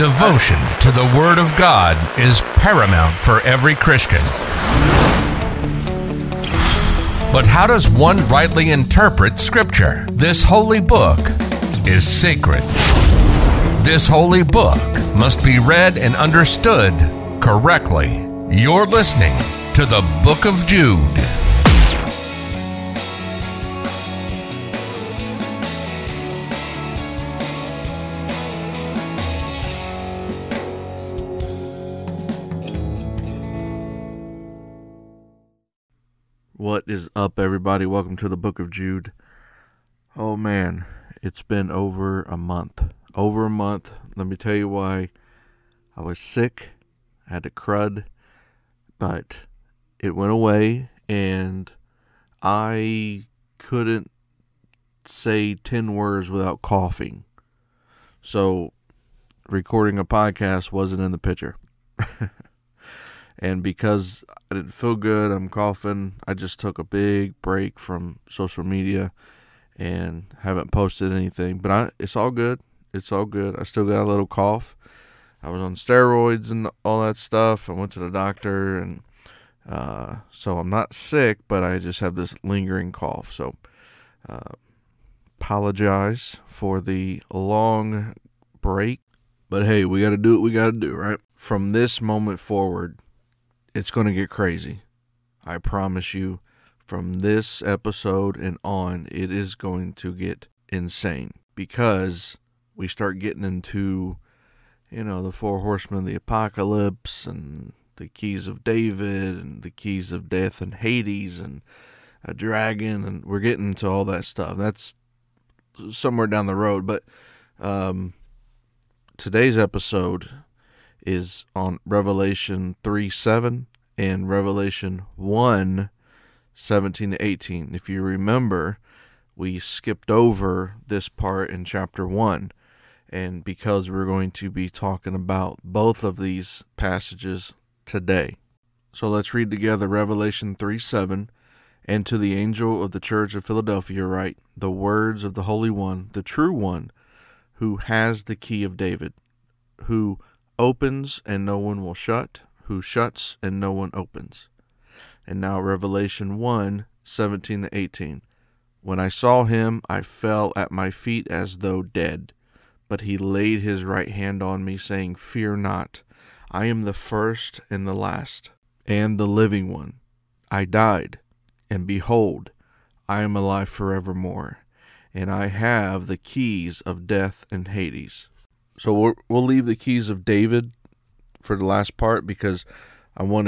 Devotion to the Word of God is paramount for every Christian. But how does one rightly interpret Scripture? This holy book is sacred. This holy book must be read and understood correctly. You're listening to the Book of Jude. What is up, everybody? Welcome to the Book of Jude. Oh man, it's been over a month. Over a month. Let me tell you why. I was sick, I had a crud, but it went away, and I couldn't say 10 words without coughing. So, recording a podcast wasn't in the picture. and because I didn't feel good, I'm coughing. I just took a big break from social media and haven't posted anything. But I, it's all good. It's all good. I still got a little cough. I was on steroids and all that stuff. I went to the doctor, and uh, so I'm not sick, but I just have this lingering cough. So, uh, apologize for the long break. But hey, we got to do what we got to do, right? From this moment forward, it's going to get crazy. I promise you, from this episode and on, it is going to get insane because we start getting into, you know, the four horsemen of the apocalypse and the keys of David and the keys of death and Hades and a dragon, and we're getting into all that stuff. That's somewhere down the road, but um, today's episode is on Revelation 3 7 and Revelation 1 17 to 18. If you remember, we skipped over this part in chapter 1. And because we're going to be talking about both of these passages today. So let's read together Revelation 3 7. And to the angel of the church of Philadelphia, write the words of the Holy One, the true One, who has the key of David, who opens and no one will shut, who shuts and no one opens. And now Revelation 1 17 to 18. When I saw him, I fell at my feet as though dead. But he laid his right hand on me, saying, Fear not, I am the first and the last, and the living one. I died, and behold, I am alive forevermore, and I have the keys of death and Hades. So we'll, we'll leave the keys of David for the last part because I want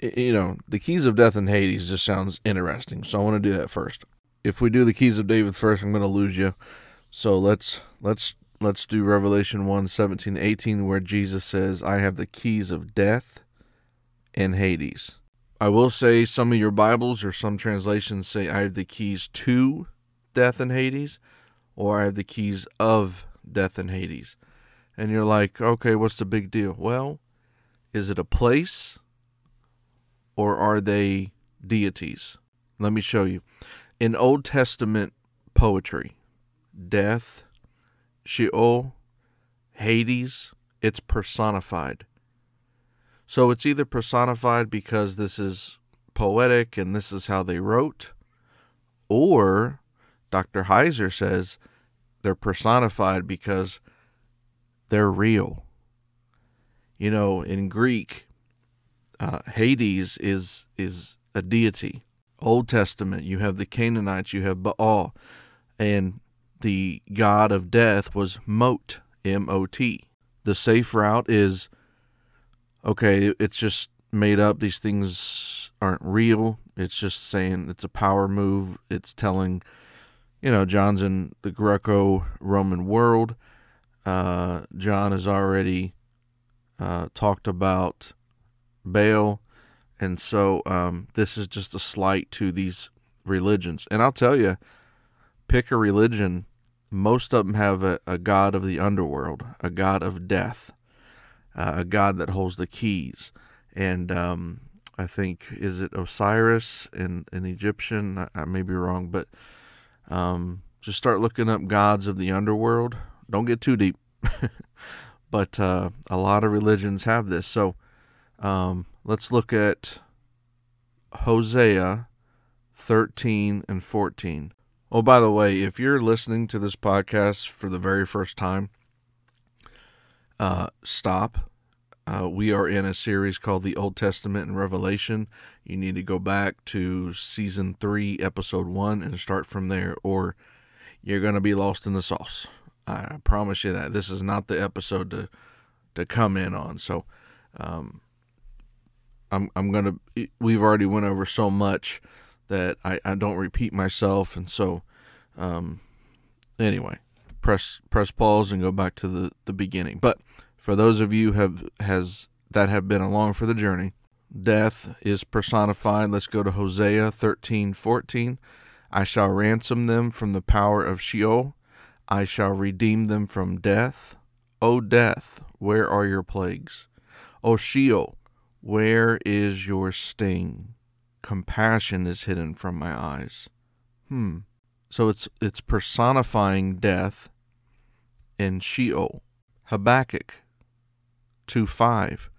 to, you know, the keys of death and Hades just sounds interesting. So I want to do that first. If we do the keys of David first, I'm going to lose you. So let's let's let's do Revelation 1 17 18, where Jesus says, I have the keys of death and Hades. I will say some of your Bibles or some translations say, I have the keys to death and Hades, or I have the keys of death and Hades. And you're like, okay, what's the big deal? Well, is it a place or are they deities? Let me show you. In Old Testament poetry, death, Sheol, Hades, it's personified. So it's either personified because this is poetic and this is how they wrote, or Dr. Heiser says they're personified because they're real. You know, in Greek, uh, Hades is is a deity. Old Testament, you have the Canaanites, you have Baal, and the god of death was Mot, M O T. The safe route is okay, it's just made up. These things aren't real. It's just saying it's a power move. It's telling, you know, John's in the Greco Roman world. Uh, John has already uh, talked about Baal. And so um, this is just a slight to these religions. And I'll tell you, pick a religion. Most of them have a, a god of the underworld, a god of death, uh, a god that holds the keys. And um, I think, is it Osiris in, in Egyptian? I, I may be wrong, but um, just start looking up gods of the underworld. Don't get too deep. but uh, a lot of religions have this. So um, let's look at Hosea 13 and 14. Oh, by the way, if you're listening to this podcast for the very first time, uh, stop. Uh, we are in a series called the Old Testament and Revelation. You need to go back to season three, episode one, and start from there, or you're going to be lost in the sauce. I promise you that. This is not the episode to to come in on. So, um, I'm I'm gonna. We've already went over so much that I, I don't repeat myself, and so, um, anyway, press press pause and go back to the the beginning. But for those of you have has that have been along for the journey, death is personified. Let's go to Hosea thirteen fourteen. I shall ransom them from the power of Sheol. I shall redeem them from death. O death, where are your plagues? O Sheol, where is your sting? Compassion is hidden from my eyes. Hmm. So it's it's personifying death in Sheol. Habakkuk 2 5.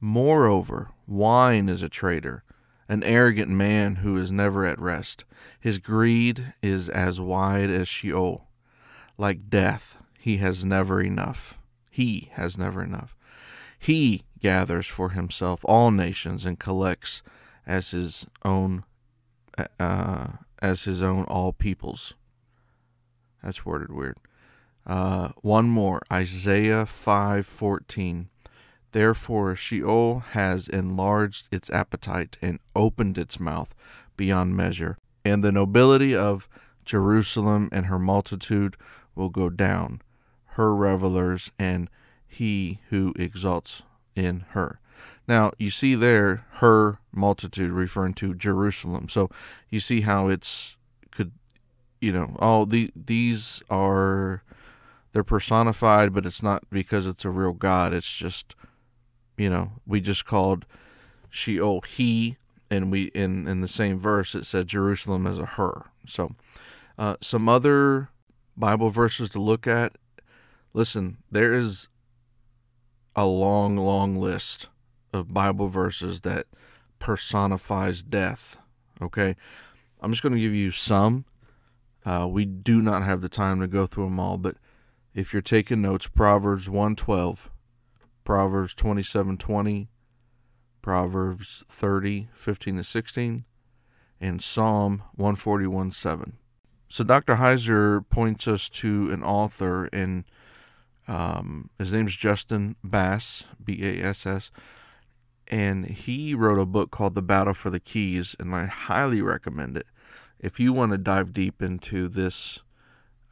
Moreover, wine is a traitor, an arrogant man who is never at rest. His greed is as wide as Sheol. Like death, he has never enough. He has never enough. He gathers for himself all nations and collects as his own uh, as his own all peoples. That's worded weird. Uh, one more, Isaiah five fourteen. Therefore Sheol has enlarged its appetite and opened its mouth beyond measure, and the nobility of Jerusalem and her multitude will go down, her revelers and he who exalts in her. Now, you see there her multitude referring to Jerusalem. So you see how it's could you know, all the these are they're personified, but it's not because it's a real God. It's just you know, we just called Sheol he and we in in the same verse it said Jerusalem as a her. So uh, some other Bible verses to look at. Listen, there is a long, long list of Bible verses that personifies death. Okay, I'm just going to give you some. Uh, we do not have the time to go through them all, but if you're taking notes, Proverbs 112, Proverbs 27:20, Proverbs 30, 15 to 16, and Psalm 141, 7. So Dr. Heiser points us to an author, and um, his name's Justin Bass, B A S S, and he wrote a book called The Battle for the Keys, and I highly recommend it. If you want to dive deep into this,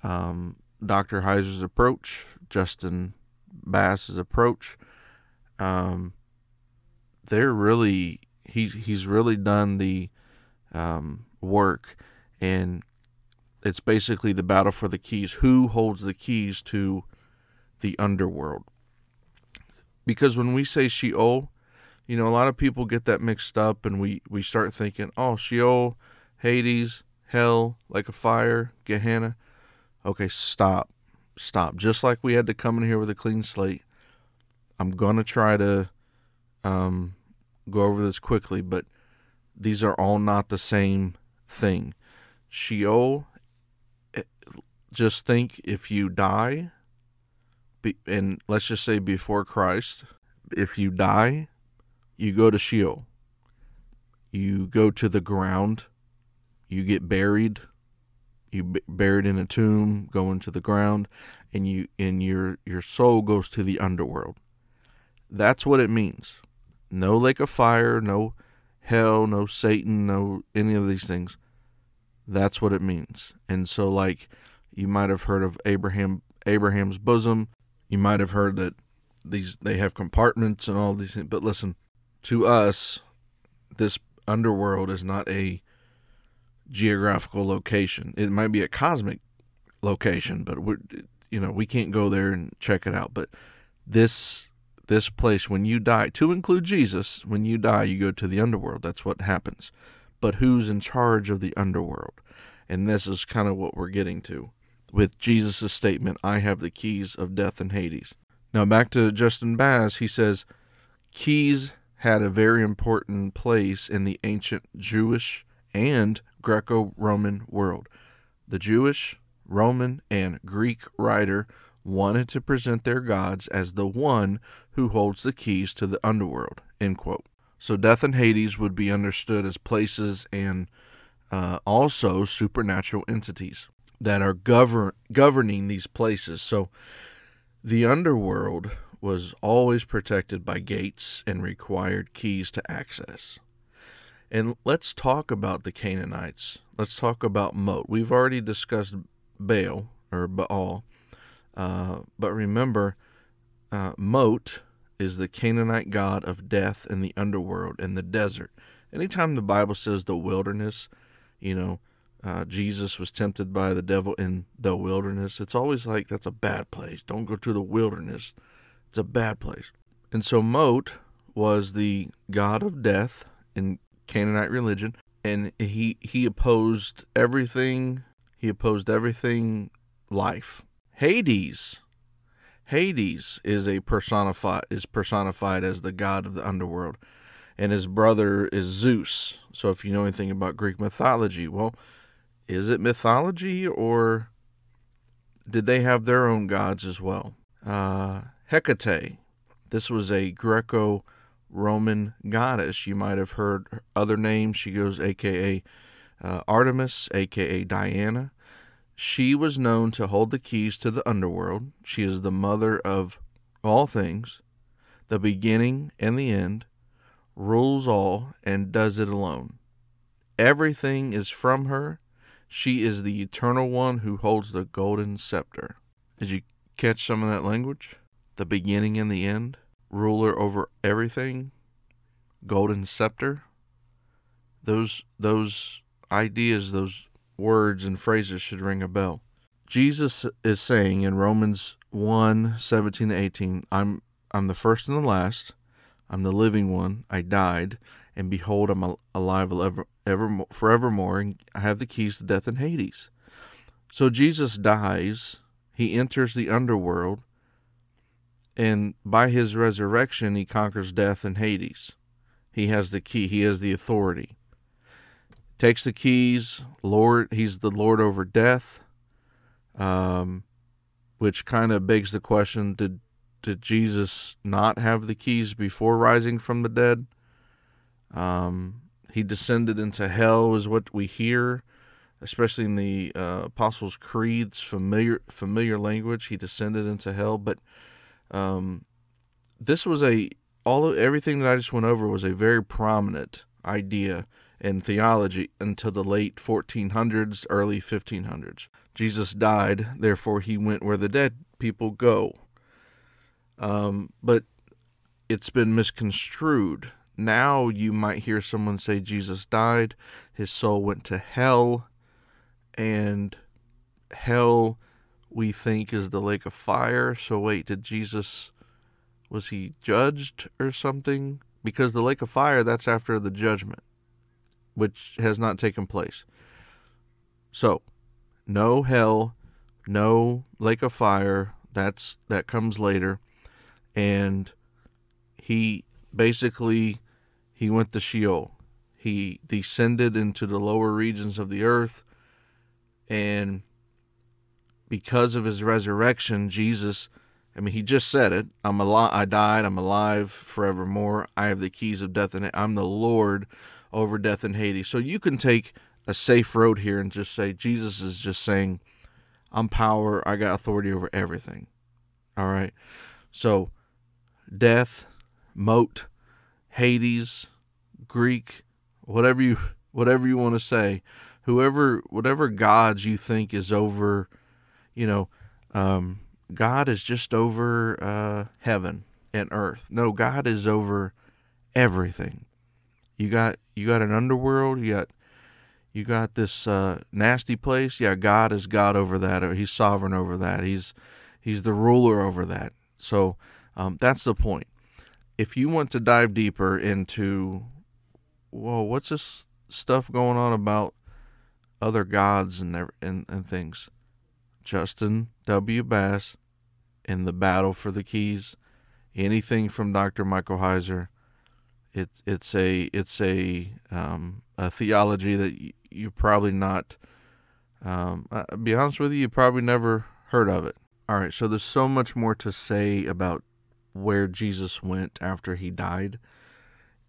um, Dr. Heiser's approach, Justin Bass's approach, um, they're really he's he's really done the um, work, and it's basically the battle for the keys. Who holds the keys to the underworld? Because when we say Sheol, you know, a lot of people get that mixed up and we, we start thinking, oh, Sheol, Hades, hell, like a fire, Gehenna. Okay, stop. Stop. Just like we had to come in here with a clean slate. I'm going to try to um, go over this quickly, but these are all not the same thing. Sheol, just think if you die, and let's just say before Christ, if you die, you go to Sheol. You go to the ground. You get buried. You b- buried in a tomb, go into the ground, and you and your your soul goes to the underworld. That's what it means. No lake of fire, no hell, no Satan, no any of these things. That's what it means. And so like you might have heard of Abraham Abraham's bosom. You might have heard that these they have compartments and all these things. But listen, to us, this underworld is not a geographical location. It might be a cosmic location, but we you know we can't go there and check it out. But this this place, when you die, to include Jesus, when you die, you go to the underworld. That's what happens. But who's in charge of the underworld? And this is kind of what we're getting to with Jesus' statement, I have the keys of death and Hades. Now back to Justin Bass, he says keys had a very important place in the ancient Jewish and Greco Roman world. The Jewish, Roman, and Greek writer wanted to present their gods as the one who holds the keys to the underworld. So death and Hades would be understood as places and uh, also supernatural entities that are govern governing these places. So the underworld was always protected by gates and required keys to access. And let's talk about the Canaanites. Let's talk about Mot. We've already discussed Baal or Baal, uh, but remember, uh, Mot is the Canaanite god of death in the underworld in the desert. Anytime the Bible says the wilderness, you know, uh, Jesus was tempted by the devil in the wilderness. It's always like that's a bad place. Don't go to the wilderness. It's a bad place. And so Mot was the god of death in Canaanite religion, and he he opposed everything. He opposed everything life. Hades. Hades is a personified is personified as the god of the underworld, and his brother is Zeus. So if you know anything about Greek mythology, well, is it mythology or did they have their own gods as well? Uh, Hecate. This was a Greco Roman goddess. You might have heard other names. She goes AKA uh, Artemis, AKA Diana. She was known to hold the keys to the underworld. She is the mother of all things, the beginning and the end, rules all, and does it alone. Everything is from her she is the eternal one who holds the golden scepter. Did you catch some of that language? The beginning and the end, ruler over everything, golden scepter. Those those ideas, those words and phrases should ring a bell. Jesus is saying in Romans 1 17 to 18, I'm, I'm the first and the last. I'm the living one. I died and behold, I'm alive ever, ever, forevermore, and have the keys to death and Hades. So Jesus dies, he enters the underworld, and by his resurrection, he conquers death and Hades. He has the key, he has the authority. Takes the keys, Lord, he's the Lord over death, um, which kind of begs the question did, did Jesus not have the keys before rising from the dead? Um, he descended into hell, is what we hear, especially in the uh, Apostles' Creed's familiar familiar language. He descended into hell, but um, this was a all of everything that I just went over was a very prominent idea in theology until the late 1400s, early 1500s. Jesus died, therefore he went where the dead people go. Um, but it's been misconstrued now you might hear someone say Jesus died, his soul went to hell, and hell we think is the lake of fire. So wait, did Jesus was he judged or something? Because the lake of fire that's after the judgment, which has not taken place. So, no hell, no lake of fire, that's that comes later and he basically he went to Sheol. He descended into the lower regions of the earth. And because of his resurrection, Jesus, I mean, he just said it I'm alive, I died, I'm alive forevermore. I have the keys of death, and I'm the Lord over death and Hades. So you can take a safe road here and just say, Jesus is just saying, I'm power, I got authority over everything. All right. So, death, Mot, Hades, Greek, whatever you whatever you want to say, whoever whatever gods you think is over, you know, um, God is just over uh, heaven and earth. No, God is over everything. You got you got an underworld. You got you got this uh, nasty place. Yeah, God is God over that. He's sovereign over that. He's he's the ruler over that. So um, that's the point if you want to dive deeper into, well, what's this stuff going on about other gods and and, and things, Justin W. Bass, in the battle for the keys. Anything from Dr. Michael Heiser, it's it's a it's a um, a theology that you, probably not. Um, I'll be honest with you, you probably never heard of it. All right, so there's so much more to say about where Jesus went after he died.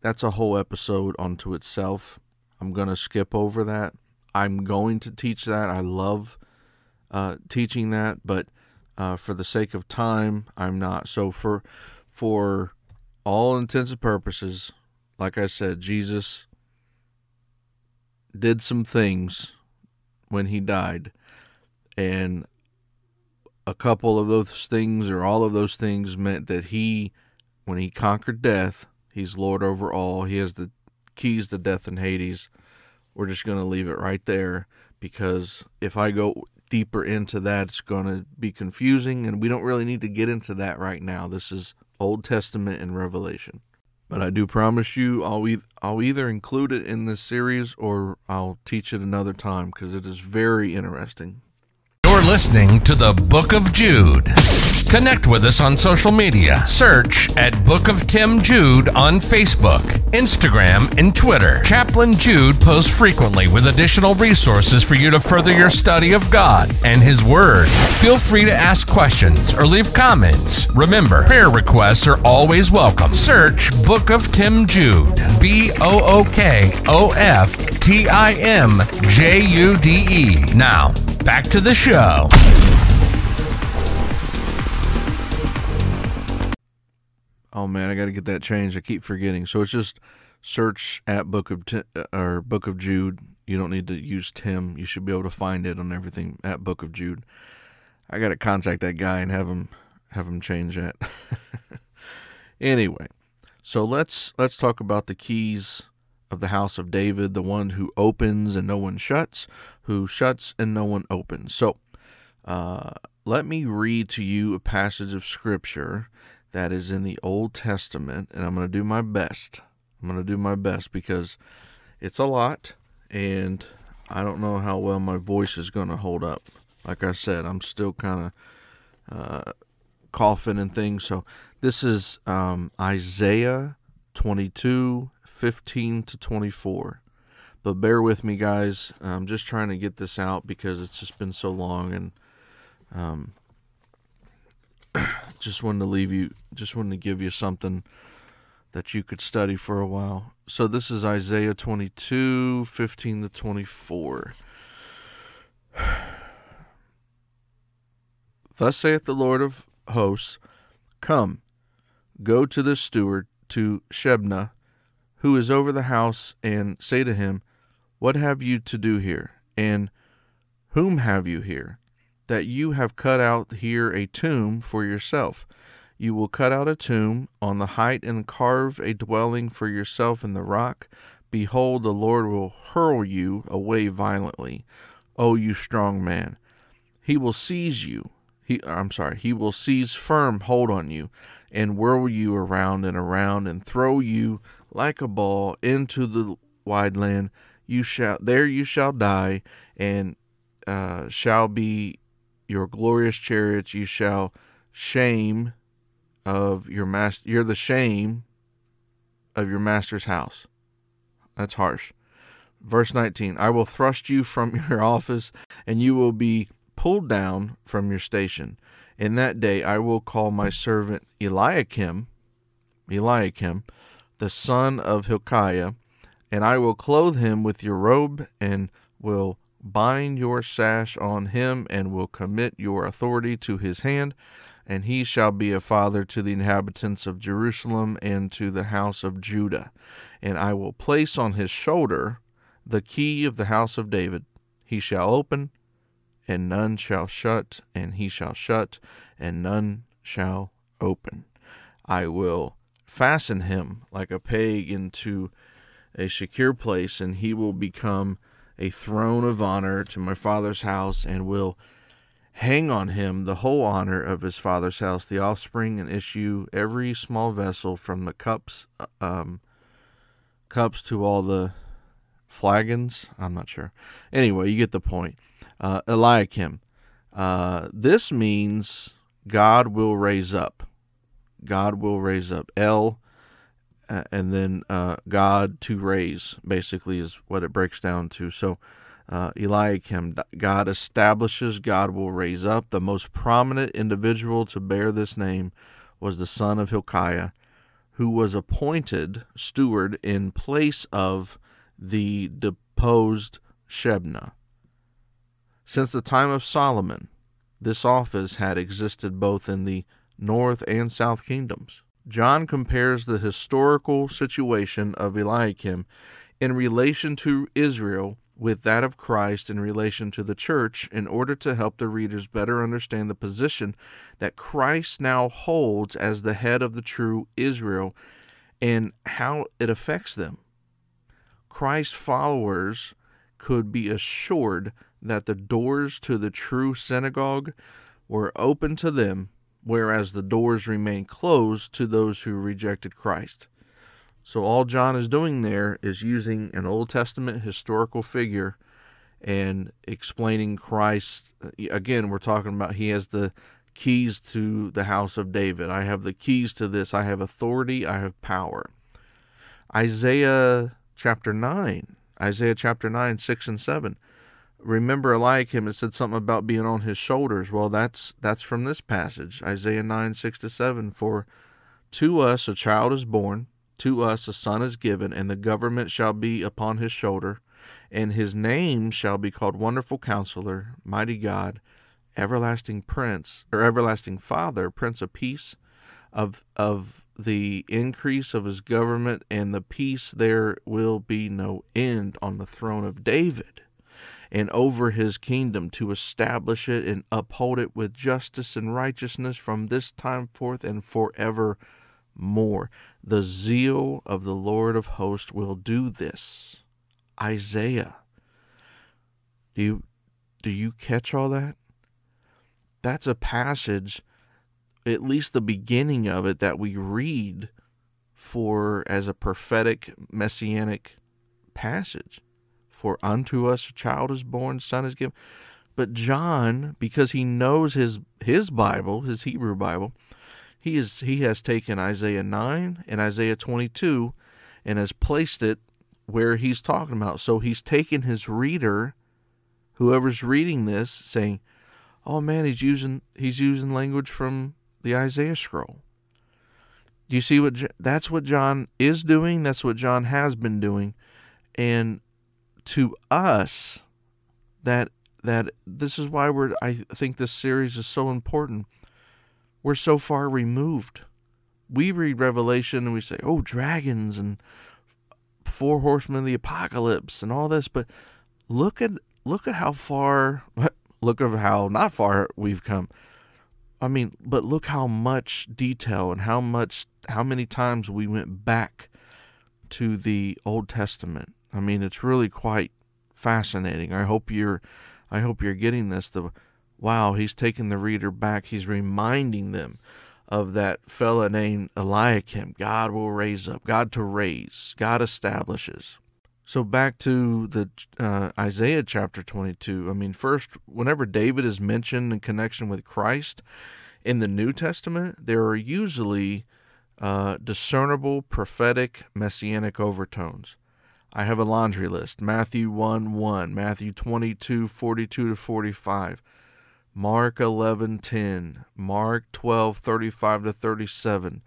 That's a whole episode unto itself. I'm going to skip over that. I'm going to teach that. I love uh, teaching that, but uh, for the sake of time, I'm not. So for for all intents and purposes, like I said, Jesus did some things when he died, and a couple of those things or all of those things meant that he, when he conquered death, he's Lord over all. He has the keys to death and Hades. We're just going to leave it right there because if I go deeper into that, it's going to be confusing, and we don't really need to get into that right now. This is Old Testament and Revelation. But I do promise you, I'll, e- I'll either include it in this series or I'll teach it another time because it is very interesting. Listening to the Book of Jude. Connect with us on social media. Search at Book of Tim Jude on Facebook, Instagram, and Twitter. Chaplain Jude posts frequently with additional resources for you to further your study of God and His Word. Feel free to ask questions or leave comments. Remember, prayer requests are always welcome. Search Book of Tim Jude. B O O K O F T I M J U D E. Now, back to the show. Oh man, I got to get that changed. I keep forgetting. So it's just search at Book of Tim, uh, or Book of Jude. You don't need to use Tim. You should be able to find it on everything at Book of Jude. I got to contact that guy and have him have him change that. anyway, so let's let's talk about the keys of the house of David, the one who opens and no one shuts, who shuts and no one opens. So, uh, let me read to you a passage of scripture that is in the Old Testament, and I'm going to do my best. I'm going to do my best because it's a lot, and I don't know how well my voice is going to hold up. Like I said, I'm still kind of uh, coughing and things. So this is um, Isaiah 22, 15 to 24. But bear with me, guys. I'm just trying to get this out because it's just been so long, and um, just wanted to leave you, just wanted to give you something that you could study for a while. So this is Isaiah 22, 15 to 24. Thus saith the Lord of hosts, Come, go to the steward, to Shebna, who is over the house, and say to him, What have you to do here? And whom have you here? That you have cut out here a tomb for yourself. You will cut out a tomb on the height and carve a dwelling for yourself in the rock. Behold, the Lord will hurl you away violently, O you strong man. He will seize you. He, I'm sorry, he will seize firm hold on you and whirl you around and around and throw you like a ball into the wide land. You shall there you shall die, and uh, shall be your glorious chariots. You shall shame of your master. You're the shame of your master's house. That's harsh. Verse 19 I will thrust you from your office, and you will be pulled down from your station. In that day I will call my servant Eliakim, Eliakim, the son of Hilkiah, and I will clothe him with your robe, and will bind your sash on him, and will commit your authority to his hand, and he shall be a father to the inhabitants of Jerusalem and to the house of Judah. And I will place on his shoulder the key of the house of David. He shall open, and none shall shut, and he shall shut, and none shall open. I will fasten him like a peg into a secure place, and he will become a throne of honor to my father's house, and will hang on him the whole honor of his father's house, the offspring and issue, every small vessel from the cups, um, cups to all the flagons. I'm not sure. Anyway, you get the point. Uh, Eliakim. Uh, this means God will raise up. God will raise up. El, uh, and then uh, God to raise, basically, is what it breaks down to. So, uh, Eliakim, God establishes, God will raise up. The most prominent individual to bear this name was the son of Hilkiah, who was appointed steward in place of the deposed Shebna. Since the time of Solomon, this office had existed both in the north and south kingdoms. John compares the historical situation of Eliakim in relation to Israel with that of Christ in relation to the church in order to help the readers better understand the position that Christ now holds as the head of the true Israel and how it affects them. Christ's followers could be assured that the doors to the true synagogue were open to them, whereas the doors remained closed to those who rejected Christ. So, all John is doing there is using an Old Testament historical figure and explaining Christ. Again, we're talking about he has the keys to the house of David. I have the keys to this. I have authority. I have power. Isaiah chapter 9, Isaiah chapter 9, 6 and 7 remember Eliakim, it said something about being on his shoulders. Well, that's that's from this passage, Isaiah 9, 6 to 7. For to us a child is born, to us a son is given, and the government shall be upon his shoulder, and his name shall be called Wonderful Counselor, Mighty God, Everlasting Prince, or Everlasting Father, Prince of Peace, of of the increase of his government and the peace there will be no end on the throne of David and over his kingdom to establish it and uphold it with justice and righteousness from this time forth and forever more. The zeal of the Lord of hosts will do this. Isaiah. Do you do you catch all that? That's a passage, at least the beginning of it, that we read for as a prophetic messianic passage. For unto us a child is born, son is given. But John, because he knows his his Bible, his Hebrew Bible, he is he has taken Isaiah 9 and Isaiah 22 and has placed it where he's talking about. So he's taken his reader, whoever's reading this, saying, "Oh man, he's using he's using language from the Isaiah scroll." Do you see what that's what John is doing? That's what John has been doing, and to us that that this is why we're I think this series is so important. We're so far removed. We read Revelation and we say, "Oh, dragons and four horsemen of the apocalypse and all this," but look at look at how far look at how not far we've come. I mean, but look how much detail and how much how many times we went back to the Old Testament I mean, it's really quite fascinating. I hope you're I hope you're getting this the wow, he's taking the reader back. He's reminding them of that fellow named Eliakim. God will raise up, God to raise, God establishes. So back to the uh, Isaiah chapter 22. I mean, first, whenever David is mentioned in connection with Christ in the New Testament, there are usually uh, discernible prophetic messianic overtones. I have a laundry list. Matthew 1 1, Matthew 22 42 to 45, Mark 11 10, Mark 12 35 to 37,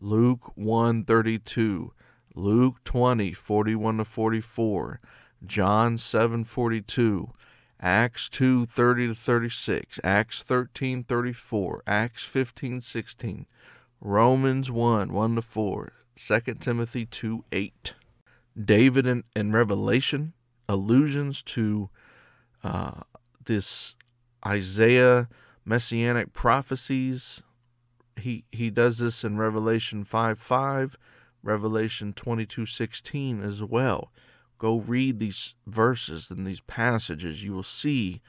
Luke 1 32, Luke 20 41 to 44, John 7 42, Acts 2 30 to 36, Acts 13 34, Acts 15 16, Romans 1 1 to 4, 2 Timothy 2 8. David in, in Revelation, allusions to uh, this Isaiah messianic prophecies. He he does this in Revelation 5 5, Revelation 22 16 as well. Go read these verses and these passages. You will see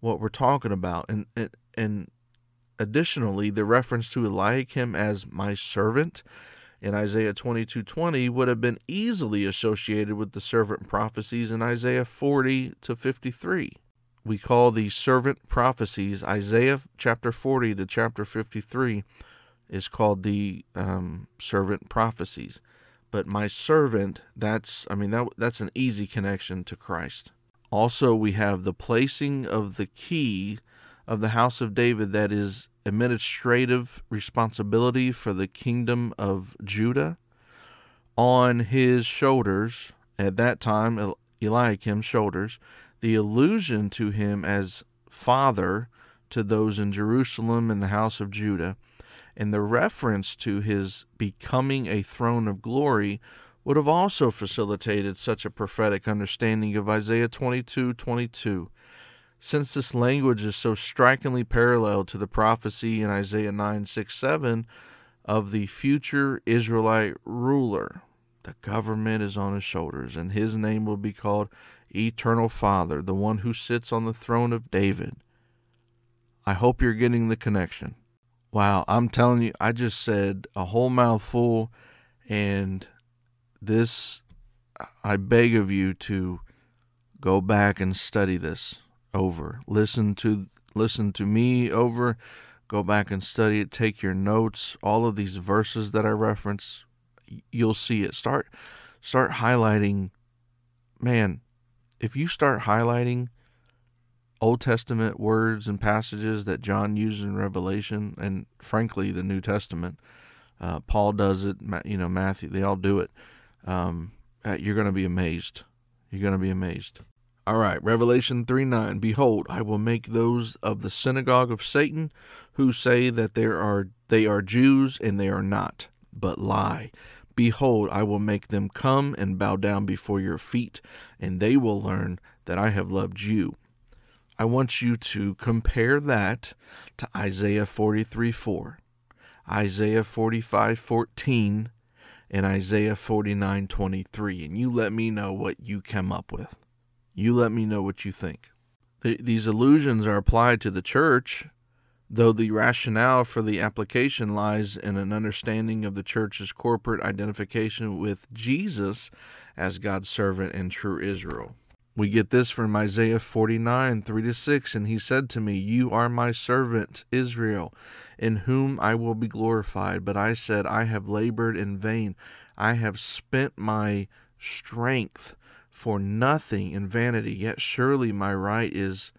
what we're talking about. And, and, and additionally, the reference to Eliakim as my servant in Isaiah 22:20 would have been easily associated with the servant prophecies in Isaiah 40 to 53. we call these servant prophecies. Isaiah chapter 40 to chapter 53 is called the um, servant prophecies. But my servant, that's I mean that that's an easy connection to Christ. Also, we have the placing of the key of the house of David that is administrative responsibility for the kingdom of Judah on his shoulders at that time Eliakim's shoulders the allusion to him as father to those in Jerusalem and the house of Judah, and the reference to his becoming a throne of glory would have also facilitated such a prophetic understanding of Isaiah 22 22. Since this language is so strikingly parallel to the prophecy in Isaiah 9 6 7 of the future Israelite ruler, the government is on his shoulders, and his name will be called Eternal Father, the one who sits on the throne of David. I hope you're getting the connection. Wow, I'm telling you, I just said a whole mouthful, and this, I beg of you to go back and study this over. Listen to listen to me over. Go back and study it. Take your notes. All of these verses that I reference, you'll see it. Start start highlighting. Man, if you start highlighting Old Testament words and passages that John uses in Revelation, and frankly, the New Testament, uh, Paul does it, you know, Matthew, they all do it. Um, uh, you're going to be amazed. You're going to be amazed. All right, Revelation 3 9. Behold, I will make those of the synagogue of Satan who say that there are they are Jews and they are not, but lie. Behold, I will make them come and bow down before your feet, and they will learn that I have loved you. I want you to compare that to Isaiah 43 4, Isaiah 45 14, and Isaiah 49 23, and you let me know what you come up with. You let me know what you think. these allusions are applied to the church though the rationale for the application lies in an understanding of the church's corporate identification with Jesus as God's servant and true Israel. We get this from Isaiah 49, 3 to 6. And he said to me, You are my servant, Israel, in whom I will be glorified. But I said, I have labored in vain. I have spent my strength for nothing in vanity. Yet surely my right is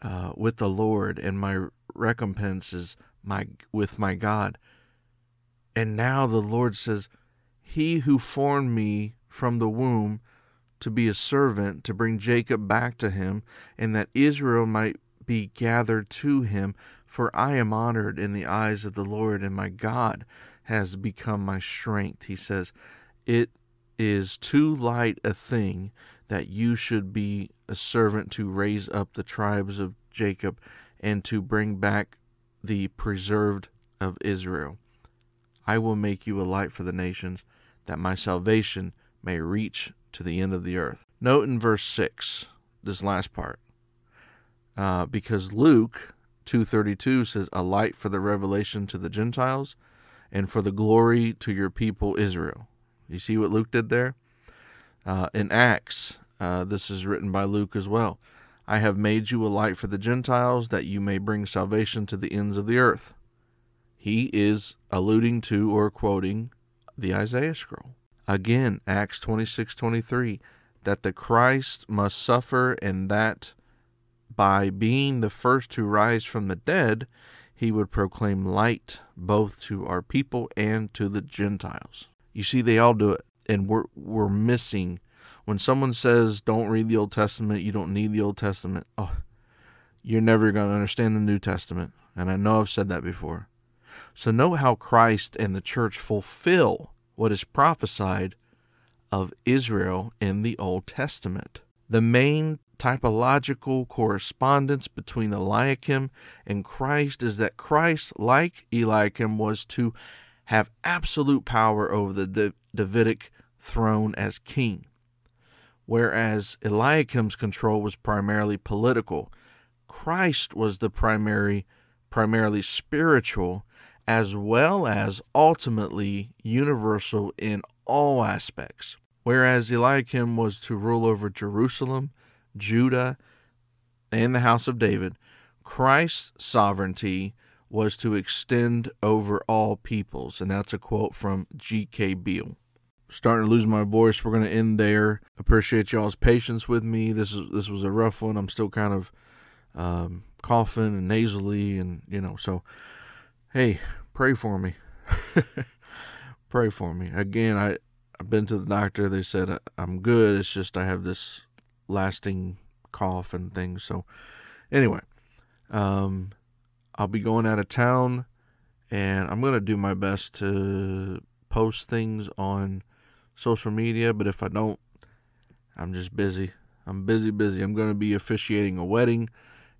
uh, with the Lord, and my recompense is my with my God. And now the Lord says, He who formed me from the womb to be a servant, to bring Jacob back to him, and that Israel might be gathered to him, for I am honored in the eyes of the Lord, and my God has become my strength. He says, It is too light a thing that you should be a servant to raise up the tribes of Jacob and to bring back the preserved of Israel. I will make you a light for the nations, that my salvation may reach to the end of the earth. Note in verse 6, this last part, uh, because Luke 2.32 says, A light for the revelation to the Gentiles, and for the glory to your people Israel. You see what Luke did there? Uh, in Acts, uh, this is written by Luke as well. I have made you a light for the Gentiles, that you may bring salvation to the ends of the earth. He is alluding to or quoting the Isaiah scroll. Again, Acts 26 23, that the Christ must suffer, and that by being the first to rise from the dead, he would proclaim light both to our people and to the Gentiles. You see, they all do it, and we're, we're missing when someone says don't read the Old Testament, you don't need the Old Testament, oh, you're never going to understand the New Testament. And I know I've said that before. So note how Christ and the church fulfill what is prophesied of Israel in the Old Testament. The main typological correspondence between Eliakim and Christ is that Christ, like Eliakim, was to have absolute power over the Davidic throne as king whereas Eliakim's control was primarily political. Christ was the primary, primarily spiritual, as well as ultimately universal in all aspects. Whereas Eliakim was to rule over Jerusalem, Judah, and the house of David, Christ's sovereignty was to extend over all peoples. And that's a quote from G.K. Beale. Starting to lose my voice. We're going to end there. Appreciate y'all's patience with me. This is this was a rough one. I'm still kind of um, coughing and nasally, and you know. So, hey, pray for me. pray for me. Again, I I've been to the doctor. They said I'm good. It's just I have this lasting cough and things. So, anyway, um, I'll be going out of town, and I'm gonna do my best to post things on social media. But if I don't, I'm just busy. I'm busy, busy. I'm gonna be officiating a wedding,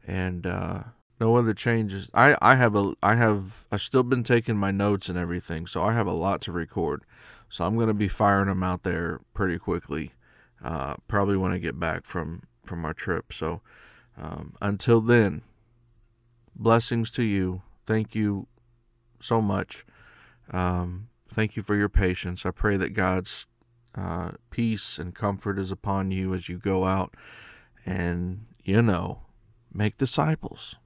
and uh, no other changes. I I have a I have I've still been taking my notes and everything, so I have a lot to record. So I'm gonna be firing them out there pretty quickly. Uh, probably when I get back from from our trip. So um, until then, blessings to you. Thank you so much. Um, thank you for your patience. I pray that God's uh, peace and comfort is upon you as you go out and, you know, make disciples.